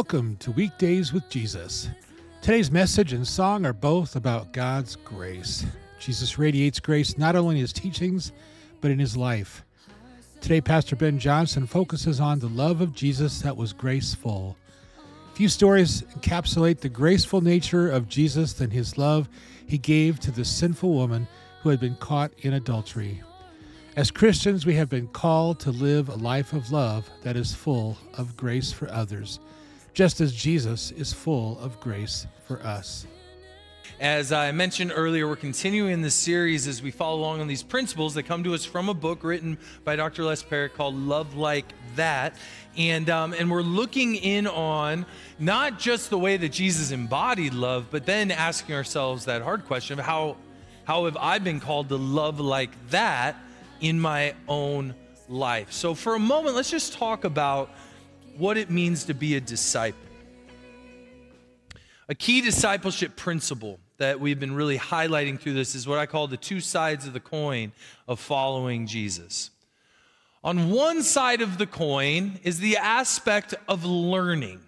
Welcome to Weak Days with Jesus. Today's message and song are both about God's grace. Jesus radiates grace not only in his teachings, but in his life. Today, Pastor Ben Johnson focuses on the love of Jesus that was graceful. Few stories encapsulate the graceful nature of Jesus and his love he gave to the sinful woman who had been caught in adultery. As Christians, we have been called to live a life of love that is full of grace for others, just as Jesus is full of grace for us. As I mentioned earlier, we're continuing this series as we follow along on these principles that come to us from a book written by Dr. Les Parrott called Love Like That. And, um, and we're looking in on not just the way that Jesus embodied love, but then asking ourselves that hard question of how, how have I been called to love like that in my own life. So, for a moment, let's just talk about what it means to be a disciple. A key discipleship principle that we've been really highlighting through this is what I call the two sides of the coin of following Jesus. On one side of the coin is the aspect of learning.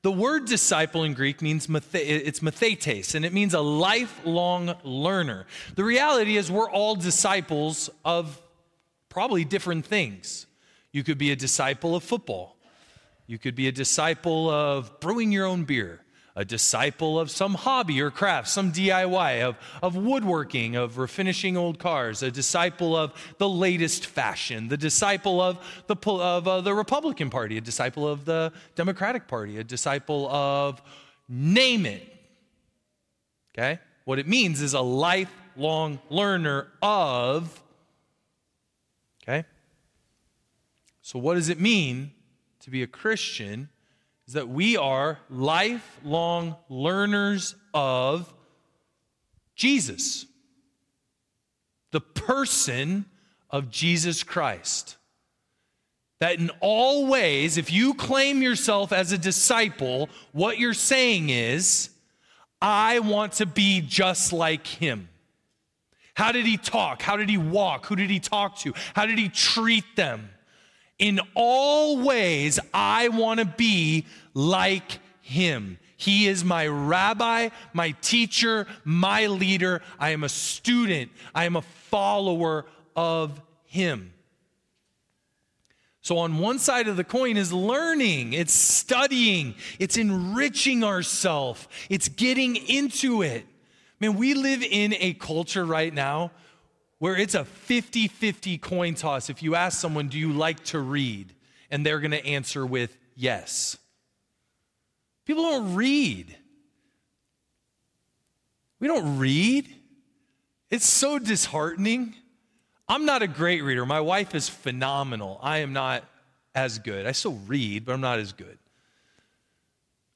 The word disciple in Greek means it's mathetes, and it means a lifelong learner. The reality is we're all disciples of probably different things. You could be a disciple of football. You could be a disciple of brewing your own beer, a disciple of some hobby or craft, some DIY, of, of woodworking, of refinishing old cars, a disciple of the latest fashion, the disciple of the, of, uh, the Republican Party, a disciple of the Democratic Party, a disciple of name it. Okay? What it means is a lifelong learner of Okay? So, what does it mean to be a Christian? Is that we are lifelong learners of Jesus, the person of Jesus Christ. That in all ways, if you claim yourself as a disciple, what you're saying is, I want to be just like him. How did he talk? How did he walk? Who did he talk to? How did he treat them? In all ways, I want to be like him. He is my rabbi, my teacher, my leader. I am a student. I am a follower of him. So, on one side of the coin is learning, it's studying, it's enriching ourselves, it's getting into it. Man, we live in a culture right now where it's a 50 50 coin toss. If you ask someone, Do you like to read? and they're going to answer with yes. People don't read. We don't read. It's so disheartening. I'm not a great reader. My wife is phenomenal. I am not as good. I still read, but I'm not as good.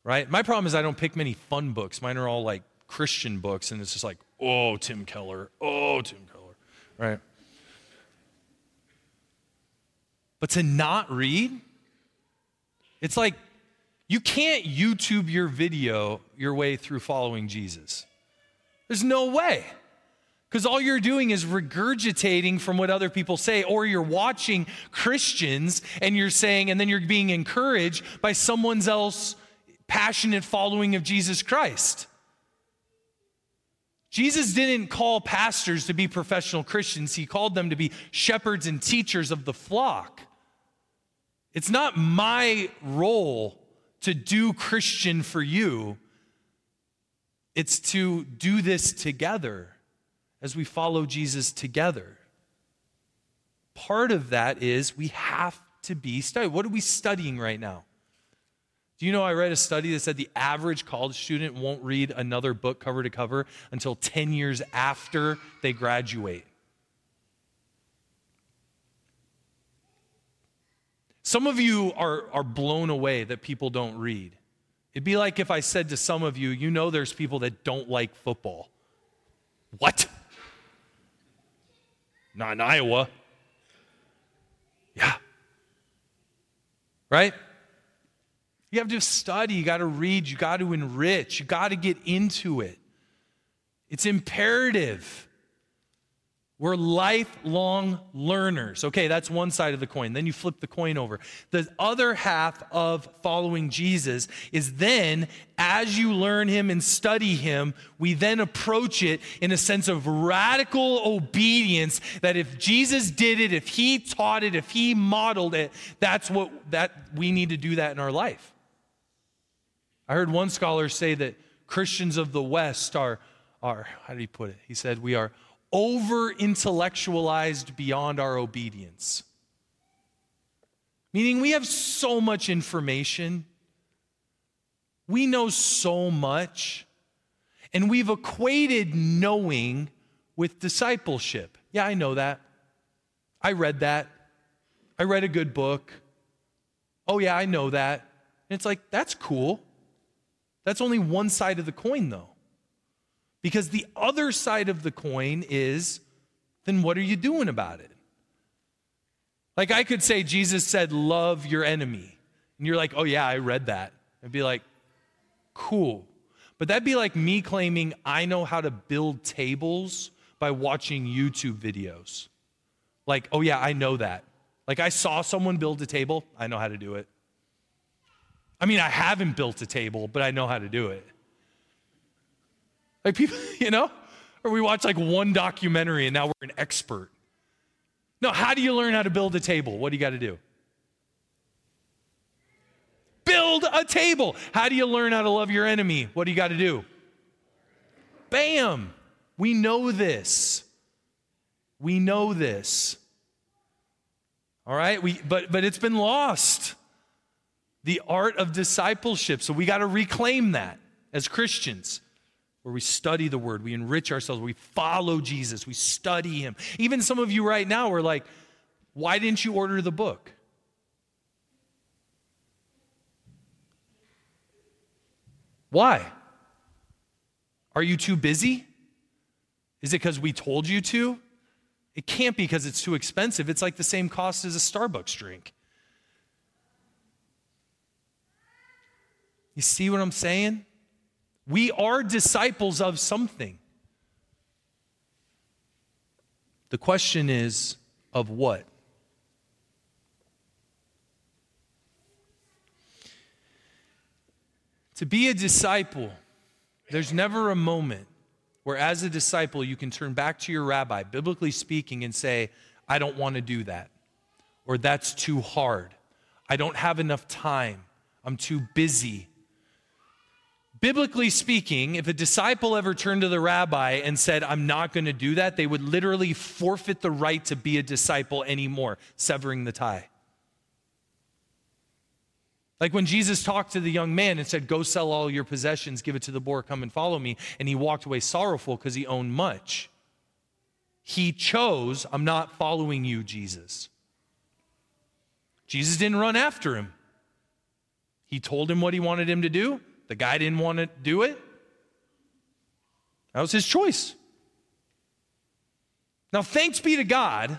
Right? My problem is I don't pick many fun books. Mine are all like Christian books, and it's just like, oh, Tim Keller, oh, Tim Keller, right? But to not read, it's like you can't YouTube your video your way through following Jesus. There's no way. Because all you're doing is regurgitating from what other people say, or you're watching Christians and you're saying, and then you're being encouraged by someone else passionate following of Jesus Christ. Jesus didn't call pastors to be professional Christians, he called them to be shepherds and teachers of the flock. It's not my role to do Christian for you, it's to do this together as we follow Jesus together. Part of that is we have to be studying. What are we studying right now? Do you know I read a study that said the average college student won't read another book cover to cover until 10 years after they graduate? Some of you are, are blown away that people don't read. It'd be like if I said to some of you, you know, there's people that don't like football. What? Not in Iowa. Yeah. Right? You have to study, you got to read, you got to enrich, you got to get into it. It's imperative. We're lifelong learners. Okay, that's one side of the coin. Then you flip the coin over. The other half of following Jesus is then, as you learn him and study him, we then approach it in a sense of radical obedience that if Jesus did it, if he taught it, if he modeled it, that's what that we need to do that in our life. I heard one scholar say that Christians of the West are, are how did he put it? He said, we are over intellectualized beyond our obedience. Meaning, we have so much information, we know so much, and we've equated knowing with discipleship. Yeah, I know that. I read that. I read a good book. Oh, yeah, I know that. And it's like, that's cool. That's only one side of the coin, though. Because the other side of the coin is then what are you doing about it? Like I could say, Jesus said, love your enemy. And you're like, oh yeah, I read that. I'd be like, cool. But that'd be like me claiming I know how to build tables by watching YouTube videos. Like, oh yeah, I know that. Like I saw someone build a table, I know how to do it. I mean, I haven't built a table, but I know how to do it. Like people, you know? Or we watch like one documentary and now we're an expert. No, how do you learn how to build a table? What do you got to do? Build a table. How do you learn how to love your enemy? What do you got to do? Bam. We know this. We know this. All right? We but but it's been lost. The art of discipleship. So we got to reclaim that as Christians where we study the word, we enrich ourselves, we follow Jesus, we study him. Even some of you right now are like, why didn't you order the book? Why? Are you too busy? Is it because we told you to? It can't be because it's too expensive. It's like the same cost as a Starbucks drink. You see what I'm saying? We are disciples of something. The question is, of what? To be a disciple, there's never a moment where, as a disciple, you can turn back to your rabbi, biblically speaking, and say, I don't want to do that, or that's too hard. I don't have enough time. I'm too busy. Biblically speaking, if a disciple ever turned to the rabbi and said, I'm not going to do that, they would literally forfeit the right to be a disciple anymore, severing the tie. Like when Jesus talked to the young man and said, Go sell all your possessions, give it to the poor, come and follow me. And he walked away sorrowful because he owned much. He chose, I'm not following you, Jesus. Jesus didn't run after him. He told him what he wanted him to do. The guy didn't want to do it. That was his choice. Now, thanks be to God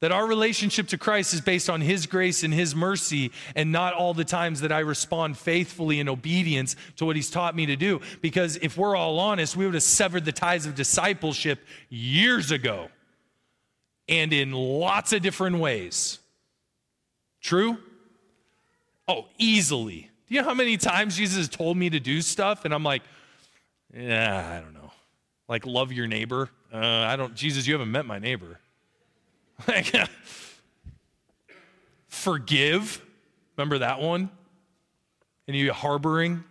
that our relationship to Christ is based on His grace and His mercy, and not all the times that I respond faithfully in obedience to what He's taught me to do. Because if we're all honest, we would have severed the ties of discipleship years ago and in lots of different ways. True? Oh, easily. Do you know how many times Jesus has told me to do stuff and I'm like, yeah, I don't know. Like, love your neighbor. Uh, I don't, Jesus, you haven't met my neighbor. Like, forgive. Remember that one? And you harboring.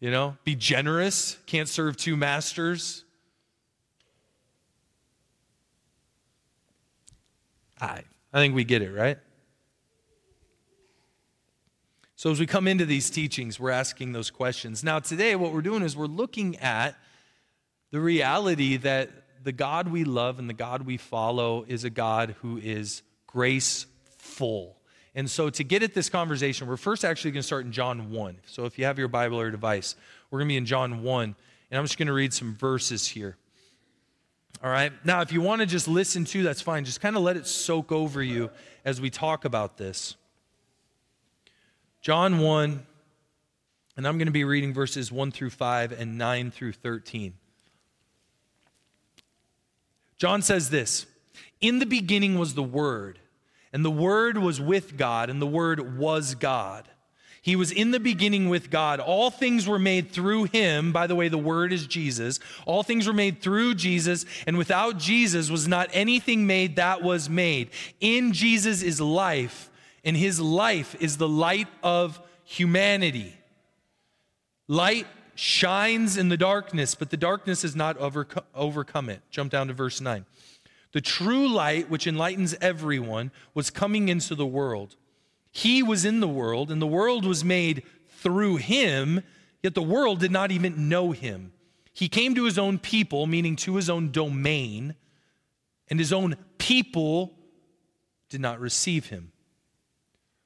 You know, be generous. Can't serve two masters. I, I think we get it, right? So, as we come into these teachings, we're asking those questions. Now, today, what we're doing is we're looking at the reality that the God we love and the God we follow is a God who is graceful. And so, to get at this conversation, we're first actually going to start in John 1. So, if you have your Bible or device, we're going to be in John 1. And I'm just going to read some verses here. All right. Now, if you want to just listen to, that's fine. Just kind of let it soak over you as we talk about this. John 1, and I'm going to be reading verses 1 through 5 and 9 through 13. John says this In the beginning was the Word, and the Word was with God, and the Word was God. He was in the beginning with God. All things were made through him. By the way, the word is Jesus. All things were made through Jesus, and without Jesus was not anything made that was made. In Jesus is life, and his life is the light of humanity. Light shines in the darkness, but the darkness has not overcome it. Jump down to verse 9. The true light, which enlightens everyone, was coming into the world. He was in the world, and the world was made through him, yet the world did not even know him. He came to his own people, meaning to his own domain, and his own people did not receive him.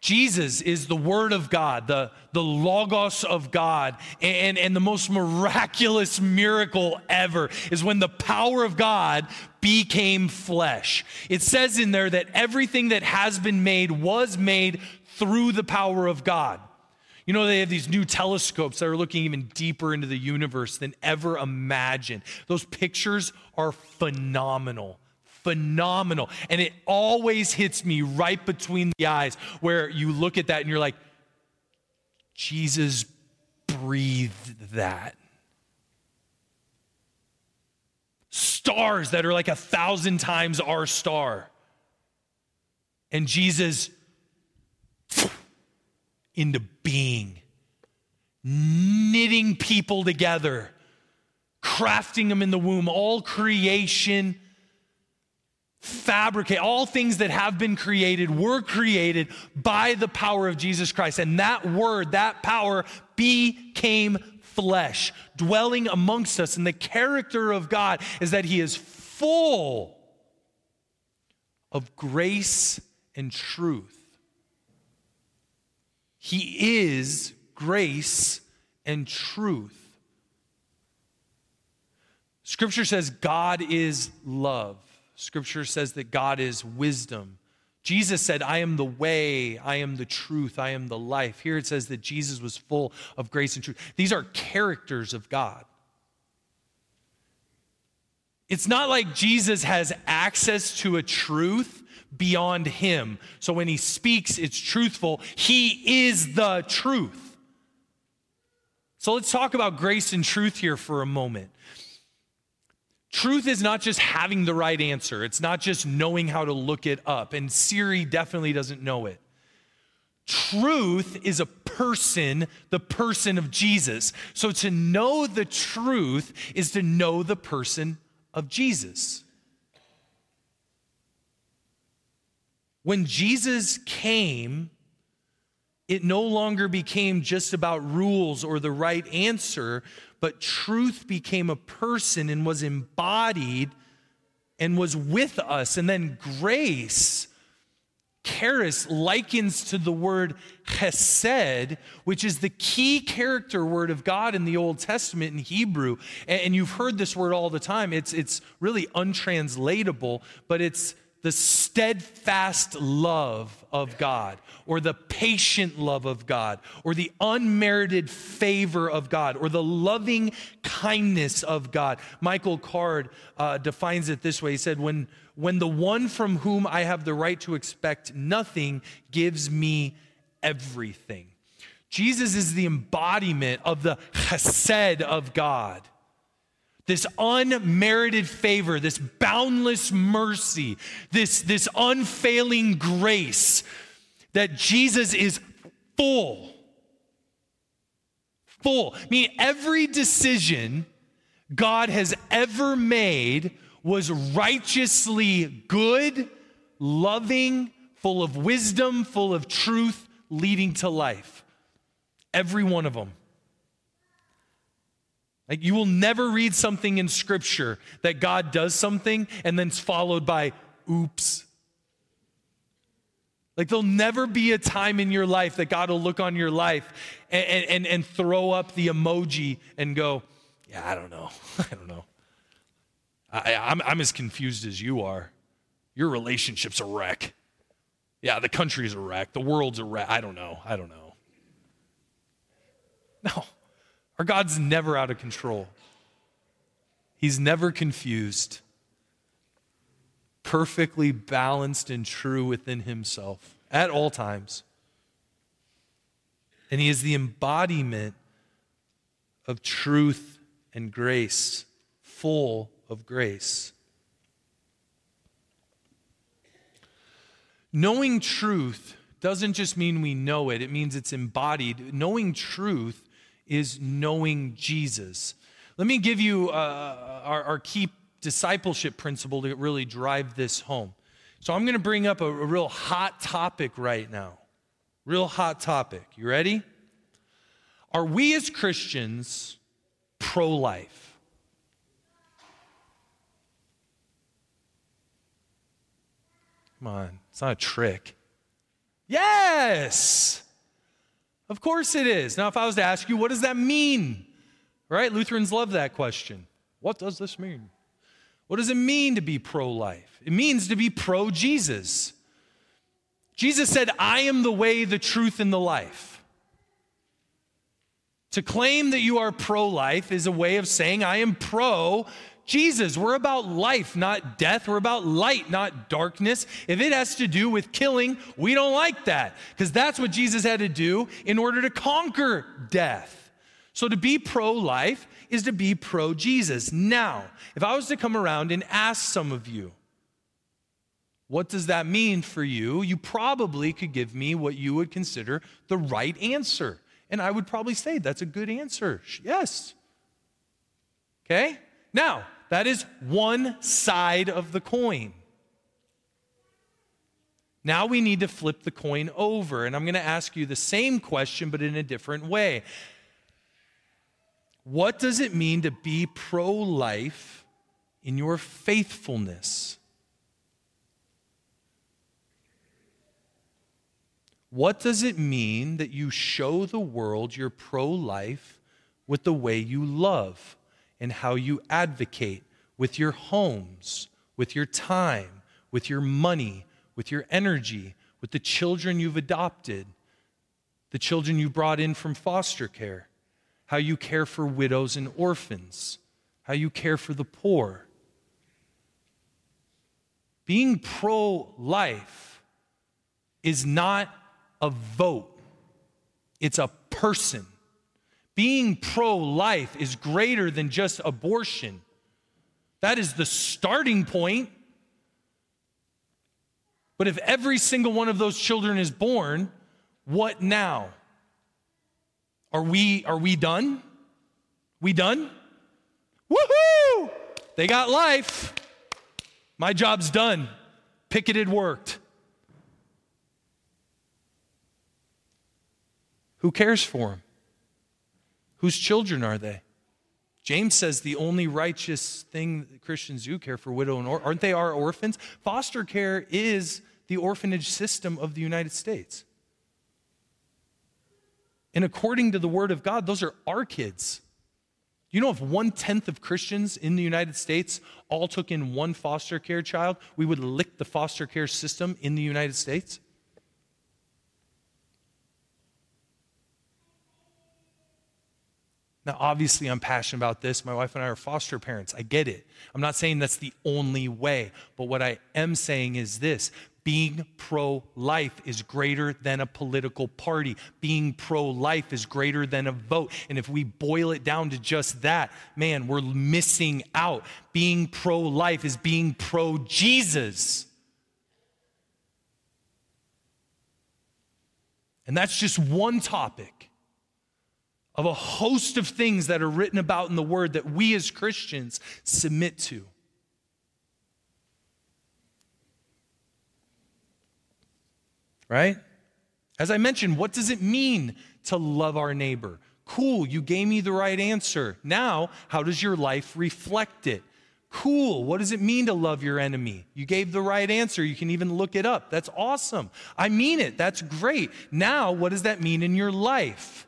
Jesus is the Word of God, the, the Logos of God. And, and the most miraculous miracle ever is when the power of God became flesh. It says in there that everything that has been made was made through the power of God. You know, they have these new telescopes that are looking even deeper into the universe than ever imagined. Those pictures are phenomenal. Phenomenal. And it always hits me right between the eyes where you look at that and you're like, Jesus breathed that. Stars that are like a thousand times our star. And Jesus into being, knitting people together, crafting them in the womb, all creation fabricate all things that have been created were created by the power of Jesus Christ and that word that power became flesh dwelling amongst us and the character of God is that he is full of grace and truth he is grace and truth. Scripture says God is love. Scripture says that God is wisdom. Jesus said, I am the way, I am the truth, I am the life. Here it says that Jesus was full of grace and truth. These are characters of God. It's not like Jesus has access to a truth beyond him. So when he speaks, it's truthful. He is the truth. So let's talk about grace and truth here for a moment. Truth is not just having the right answer, it's not just knowing how to look it up, and Siri definitely doesn't know it. Truth is a person, the person of Jesus. So to know the truth is to know the person of Jesus. When Jesus came, it no longer became just about rules or the right answer, but truth became a person and was embodied and was with us. And then grace, charis, likens to the word chesed, which is the key character word of God in the Old Testament in Hebrew. And you've heard this word all the time. It's, it's really untranslatable, but it's the steadfast love of God, or the patient love of God, or the unmerited favor of God, or the loving kindness of God. Michael Card uh, defines it this way He said, when, when the one from whom I have the right to expect nothing gives me everything. Jesus is the embodiment of the chesed of God this unmerited favor, this boundless mercy, this, this unfailing grace that Jesus is full. Full. I mean, every decision God has ever made was righteously good, loving, full of wisdom, full of truth, leading to life. Every one of them. Like you will never read something in scripture that God does something and then it's followed by oops. Like there'll never be a time in your life that God will look on your life and, and, and throw up the emoji and go, Yeah, I don't know. I don't know. I, I'm, I'm as confused as you are. Your relationship's a wreck. Yeah, the country's a wreck. The world's a wreck. I don't know. I don't know. No, our God's never out of control. He's never confused, perfectly balanced and true within himself at all times. And he is the embodiment of truth and grace, full of grace. Knowing truth doesn't just mean we know it, it means it's embodied. Knowing truth is knowing Jesus. Let me give you uh, our, our, key discipleship principle to really drive this home. So, I'm going to bring up a, a real hot topic right now. Real hot topic. You ready? Are we as Christians pro life? Come on, it's not a trick. Yes! Of course it is. Now, if I was to ask you, what does that mean? Right? Lutherans love that question. What does this mean? What does it mean to be pro life? It means to be pro Jesus. Jesus said, I am the way, the truth, and the life. To claim that you are pro life is a way of saying, I am pro Jesus. We're about life, not death. We're about light, not darkness. If it has to do with killing, we don't like that because that's what Jesus had to do in order to conquer death. So to be pro life is to be pro Jesus. Now, if I was to come around and ask some of you, what does that mean for you? You probably could give me what you would consider the right answer. And I would probably say that's a good answer. Yes. Okay? Now, that is one side of the coin. Now we need to flip the coin over, and I'm going to ask you the same question, but in a different way. What does it mean to be pro life in your faithfulness? What does it mean that you show the world you're pro life with the way you love? And how you advocate with your homes, with your time, with your money, with your energy, with the children you've adopted, the children you brought in from foster care, how you care for widows and orphans, how you care for the poor. Being pro life is not a vote, it's a person being pro life is greater than just abortion. That is the starting point. But if every single one of those children is born, what now? Are we are we done? We done? Woohoo! They got life. My job's done. Picketed worked. Who cares for him? Whose children are they? James says the only righteous thing that Christians do care for widow and or- aren't they our orphans? Foster care is the orphanage system of the United States. And according to the word of God, those are our kids. You know, if one tenth of Christians in the United States all took in one foster care child, we would lick the foster care system in the United States? Now, obviously, I'm passionate about this. My wife and I are foster parents. I get it. I'm not saying that's the only way. But what I am saying is this being pro life is greater than a political party. Being pro life is greater than a vote. And if we boil it down to just that, man, we're missing out. Being pro life is being pro Jesus. And that's just one topic of a host of things that are written about in the Word that we as Christians submit to. Right? As I mentioned, what does it mean to love our neighbor? Cool, you gave me the right answer. Now, how does your life reflect it? Cool. What does it mean to love your enemy? You gave the right answer. You can even look it up. That's awesome. I mean it. That's great. Now, what does that mean in your life?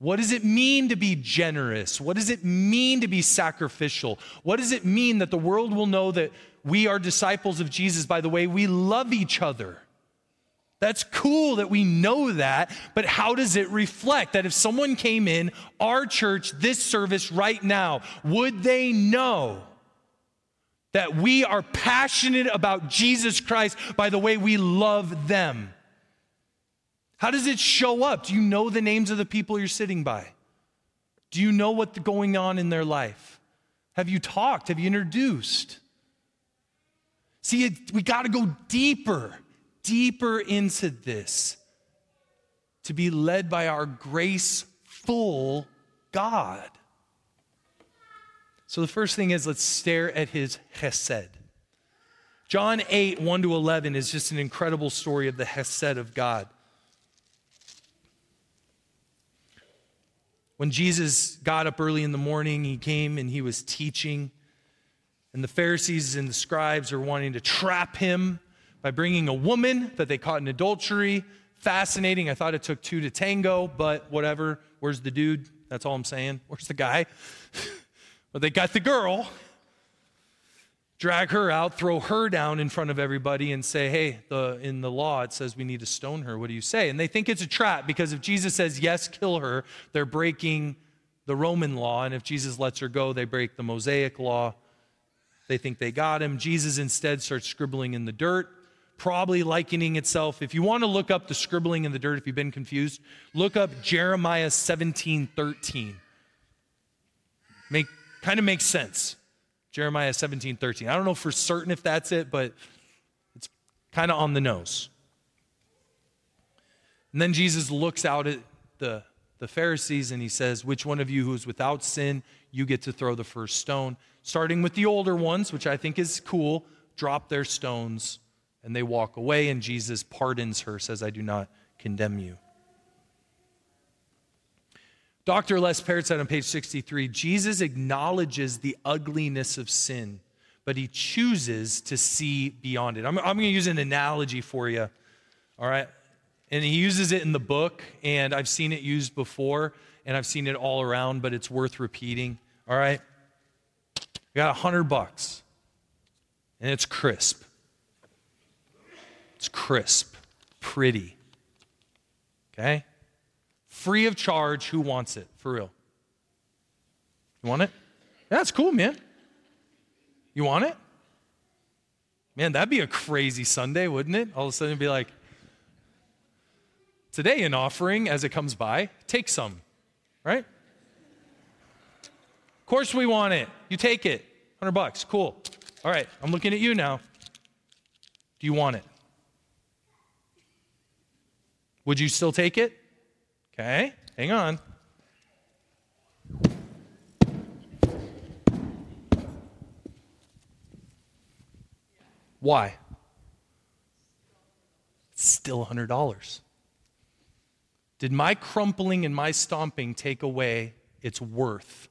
What does it mean to be generous? What does it mean to be sacrificial? What does it mean that the world will know that we are disciples of Jesus by the way we love each other? That's cool that we know that, but how does it reflect that if someone came in our church, this service right now, would they know that we are passionate about Jesus Christ by the way we love them? How does it show up? Do you know the names of the people you're sitting by? Do you know what's going on in their life? Have you talked? Have you introduced? See, we got to go deeper deeper into this to be led by our graceful God. So the first thing is let's stare at his chesed. John 8, 1 to 11 is just an incredible story of the chesed of God. When Jesus got up early in the morning, he came and he was teaching, and the Pharisees and the scribes are wanting to trap him by bringing a woman that they caught in adultery. Fascinating. I thought it took two to tango, but whatever. Where's the dude? That's all I'm saying. Where's the guy? but they got the girl, drag her out, throw her down in front of everybody, and say, hey, the, in the law it says we need to stone her. What do you say? And they think it's a trap because if Jesus says, yes, kill her, they're breaking the Roman law. And if Jesus lets her go, they break the Mosaic law. They think they got him. Jesus instead starts scribbling in the dirt probably likening itself. If you want to look up the scribbling in the dirt, if you've been confused, look up Jeremiah 17 13. Make, kind of makes sense. Jeremiah 17 13. I don't know for certain if that's it, but it's kind of on the nose. And then Jesus looks out at the, the Pharisees and he says, Which one of you who is without sin, you get to throw the first stone? Starting with the older ones, which I think is cool, drop their stones and they walk away, and Jesus pardons her, says, I do not condemn you. Dr. Les Parrott said on page 63 Jesus acknowledges the ugliness of sin, but he chooses to see beyond it. I'm, I'm going to use an analogy for you, all right? And he uses it in the book, and I've seen it used before, and I've seen it all around, but it's worth repeating, all right? I got a hundred bucks, and it's crisp. It's crisp, pretty. Okay? Free of charge. Who wants it? For real. You want it? That's cool, man. You want it? Man, that'd be a crazy Sunday, wouldn't it? All of a sudden, it'd be like, today an offering as it comes by, take some, right? Of course we want it. You take it. 100 bucks. Cool. All right, I'm looking at you now. Do you want it? Would you still take it? Okay, hang on. Why? It's still $100. Did my crumpling and my stomping take away its worth?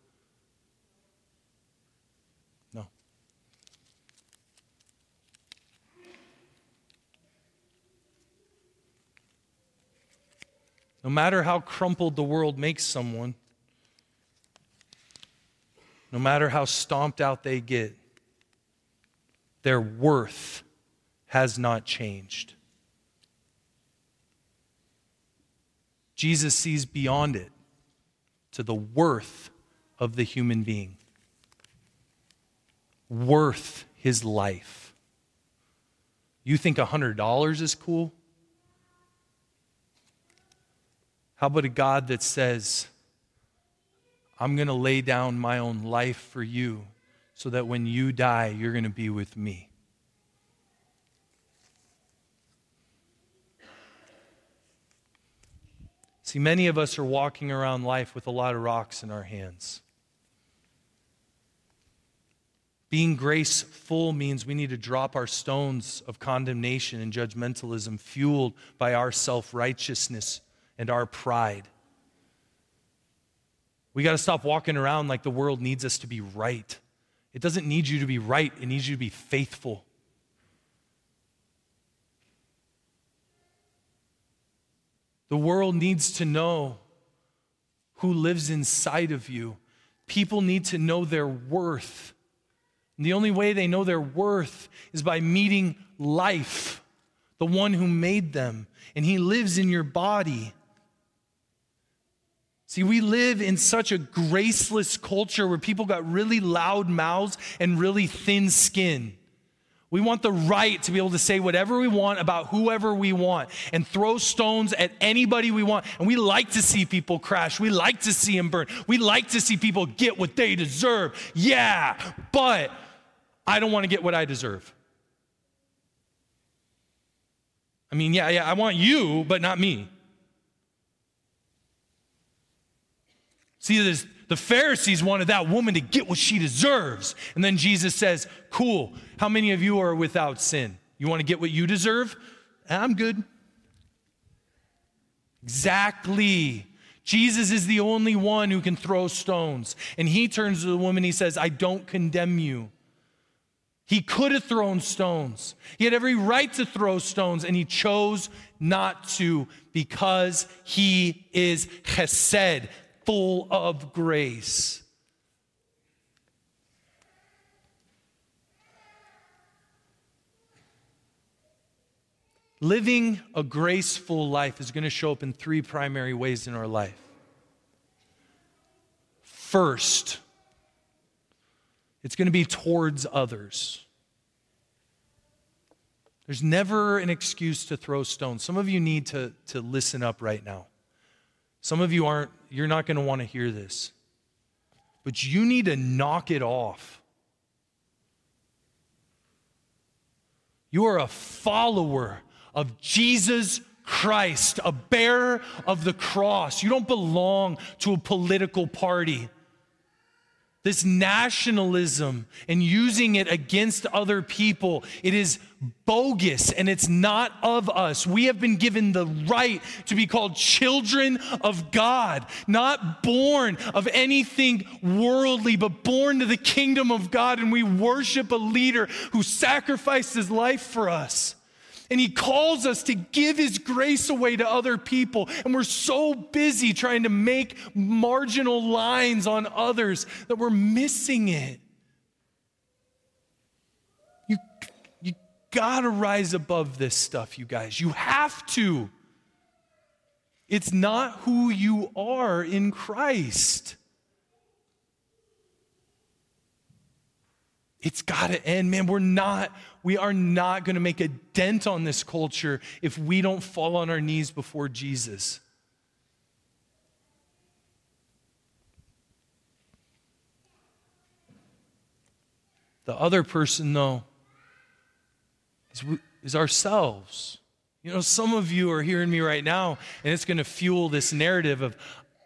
No matter how crumpled the world makes someone, no matter how stomped out they get, their worth has not changed. Jesus sees beyond it to the worth of the human being, worth his life. You think $100 is cool? How about a God that says, I'm going to lay down my own life for you so that when you die, you're going to be with me? See, many of us are walking around life with a lot of rocks in our hands. Being graceful means we need to drop our stones of condemnation and judgmentalism fueled by our self righteousness and our pride. We got to stop walking around like the world needs us to be right. It doesn't need you to be right, it needs you to be faithful. The world needs to know who lives inside of you. People need to know their worth. And the only way they know their worth is by meeting life, the one who made them, and he lives in your body. See, we live in such a graceless culture where people got really loud mouths and really thin skin. We want the right to be able to say whatever we want about whoever we want and throw stones at anybody we want. And we like to see people crash. We like to see them burn. We like to see people get what they deserve. Yeah, but I don't want to get what I deserve. I mean, yeah, yeah, I want you, but not me. See, the Pharisees wanted that woman to get what she deserves. And then Jesus says, Cool, how many of you are without sin? You want to get what you deserve? I'm good. Exactly. Jesus is the only one who can throw stones. And he turns to the woman, he says, I don't condemn you. He could have thrown stones. He had every right to throw stones, and he chose not to because he is chesed, full of grace. Living a graceful life is going to show up in three primary ways in our life. First, it's going to be towards others. There's never an excuse to throw stones. Some of you need to, to listen up right now. Some of you aren't, you're not going to want to hear this. But you need to knock it off. You are a follower of Jesus Christ, a bearer of the cross. You don't belong to a political party this nationalism and using it against other people, it is bogus and it's not of us. We have been given the right to be called children of God, not born of anything worldly, but born to the kingdom of God. And we worship a leader who sacrificed his life for us. And he calls us to give his grace away to other people. And we're so busy trying to make marginal lines on others that we're missing it. You, you gotta rise above this stuff, you guys. You have to. It's not who you are in Christ. It's got to end, man. We're not, we are not going to make a dent on this culture if we don't fall on our knees before Jesus. The other person, though, is, is ourselves. You know, some of you are hearing me right now, and it's going to fuel this narrative of,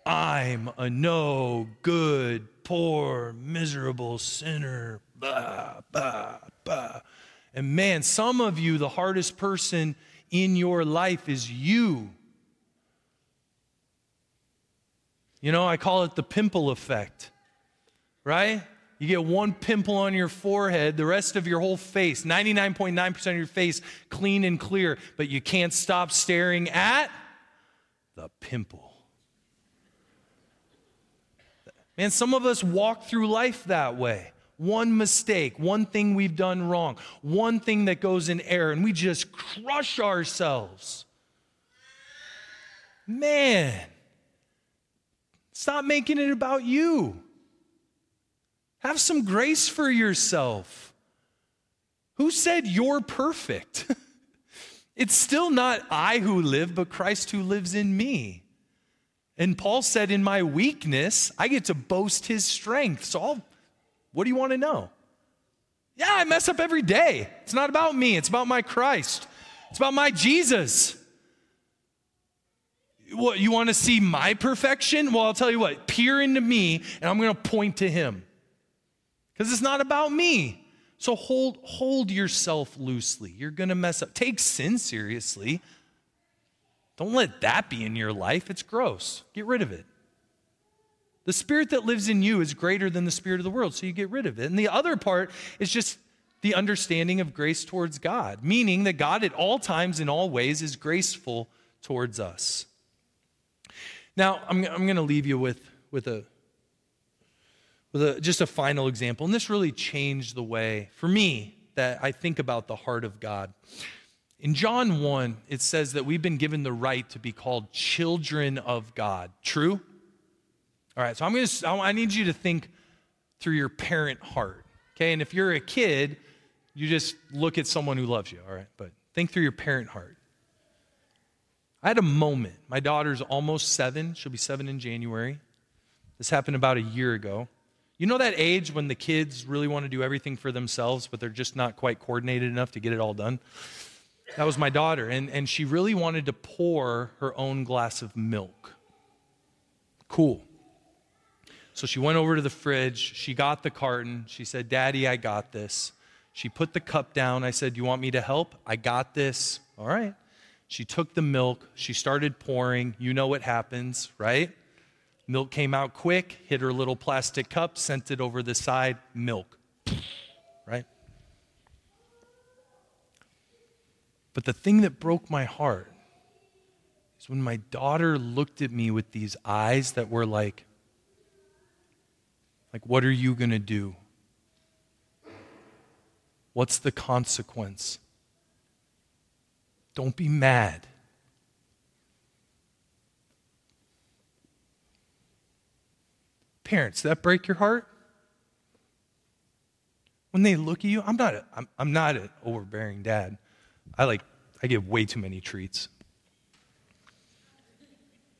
I'm a no good, poor, miserable sinner bah, bah, bah. And man, some of you, the hardest person in your life is you. You know, I call it the pimple effect, right? You get one pimple on your forehead, the rest of your whole face, 99.9% of your face, clean and clear, but you can't stop staring at the pimple. Man, some of us walk through life that way one mistake, one thing we've done wrong, one thing that goes in error, and we just crush ourselves. Man, stop making it about you. Have some grace for yourself. Who said you're perfect? it's still not I who live, but Christ who lives in me. And Paul said, In my weakness, I get to boast his strength. So I'll what do you want to know? Yeah, I mess up every day. It's not about me, it's about my Christ, it's about my Jesus. What, you want to see my perfection? Well, I'll tell you what, peer into me and I'm going to point to him. Because it's not about me. So hold, hold yourself loosely. You're going to mess up. Take sin seriously. Don't let that be in your life. It's gross. Get rid of it. The spirit that lives in you is greater than the spirit of the world, so you get rid of it. And the other part is just the understanding of grace towards God, meaning that God at all times, in all ways, is graceful towards us. Now, I'm, I'm going to leave you with, with, a, with a, just a final example. And this really changed the way, for me, that I think about the heart of God. In John 1, it says that we've been given the right to be called children of God. True? All right, so I'm going to, I need you to think through your parent heart. Okay, and if you're a kid, you just look at someone who loves you, all right? But think through your parent heart. I had a moment. My daughter's almost seven. She'll be seven in January. This happened about a year ago. You know that age when the kids really want to do everything for themselves, but they're just not quite coordinated enough to get it all done? That was my daughter. And, and she really wanted to pour her own glass of milk. Cool. So she went over to the fridge. She got the carton. She said, Daddy, I got this. She put the cup down. I said, You want me to help? I got this. All right. She took the milk. She started pouring. You know what happens, right? Milk came out quick, hit her little plastic cup, sent it over the side. Milk. Right? But the thing that broke my heart is when my daughter looked at me with these eyes that were like, like, what are you going to do? What's the consequence? Don't be mad. Parents, that break your heart? When they look at you, I'm not a, I'm, I'm not an overbearing dad. I like I give way too many treats.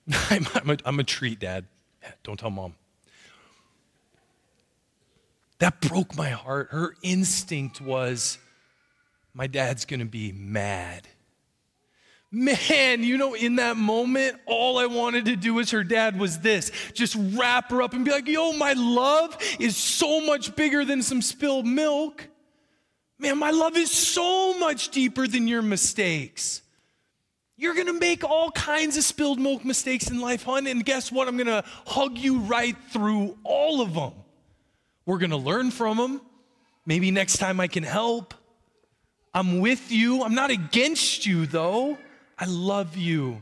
I'm, I'm, a, I'm a treat dad. Don't tell mom. That broke my heart. Her instinct was, my dad's to be mad. Man, you know, in that moment, all I wanted to do as her dad was this just wrap her up and be like, yo, my love is so much bigger than some spilled milk. Man, my love is so much deeper than your mistakes. You're gonna make all kinds of spilled milk mistakes in life, hon, and guess what? I'm gonna hug you right through all of them. We're going to learn from them. Maybe next time I can help. I'm with you. I'm not against you, though. I love you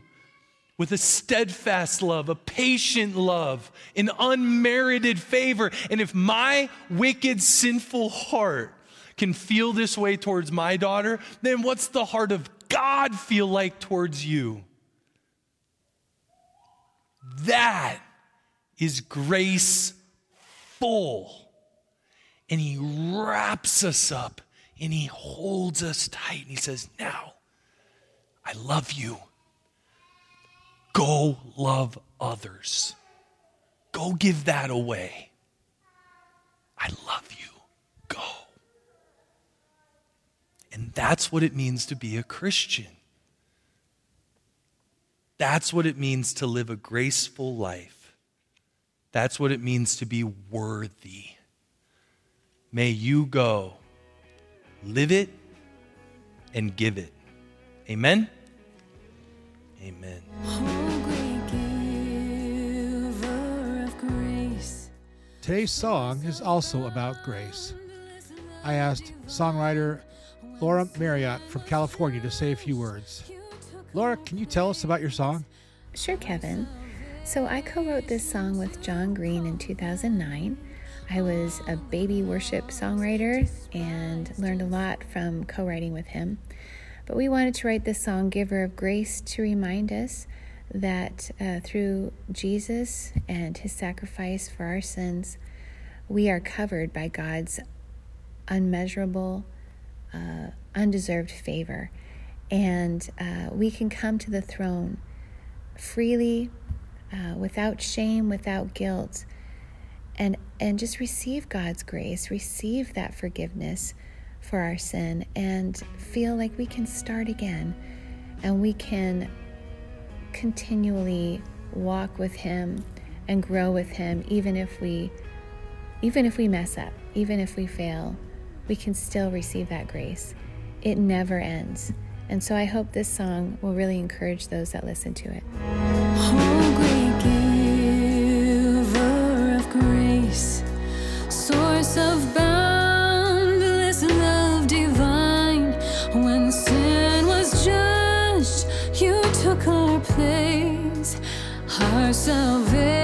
with a steadfast love, a patient love, an unmerited favor. And if my wicked, sinful heart can feel this way towards my daughter, then what's the heart of God feel like towards you? That is grace full and he wraps us up and he holds us tight and he says, Now, I love you. Go love others. Go give that away. I love you. Go. And that's what it means to be a Christian. That's what it means to live a graceful life. That's what it means to be worthy. May you go, live it, and give it. Amen? Amen. Today's song is also about grace. I asked songwriter Lara Marriott from California to say a few words. Lara, can you tell us about your song? Sure, Kevin. So I co wrote this song with John Greene in 2009. I was a baby worship songwriter and learned a lot from co writing with him. But we wanted to write this song, Giver of Grace, to remind us that uh, through Jesus and his sacrifice for our sins, we are covered by God's unmeasurable, uh, undeserved favor. And uh, we can come to the throne freely, uh, without shame, without guilt and and just receive God's grace, receive that forgiveness for our sin and feel like we can start again and we can continually walk with him and grow with him even if we even if we mess up, even if we fail, we can still receive that grace. It never ends. And so I hope this song will really encourage those that listen to it. Our salvation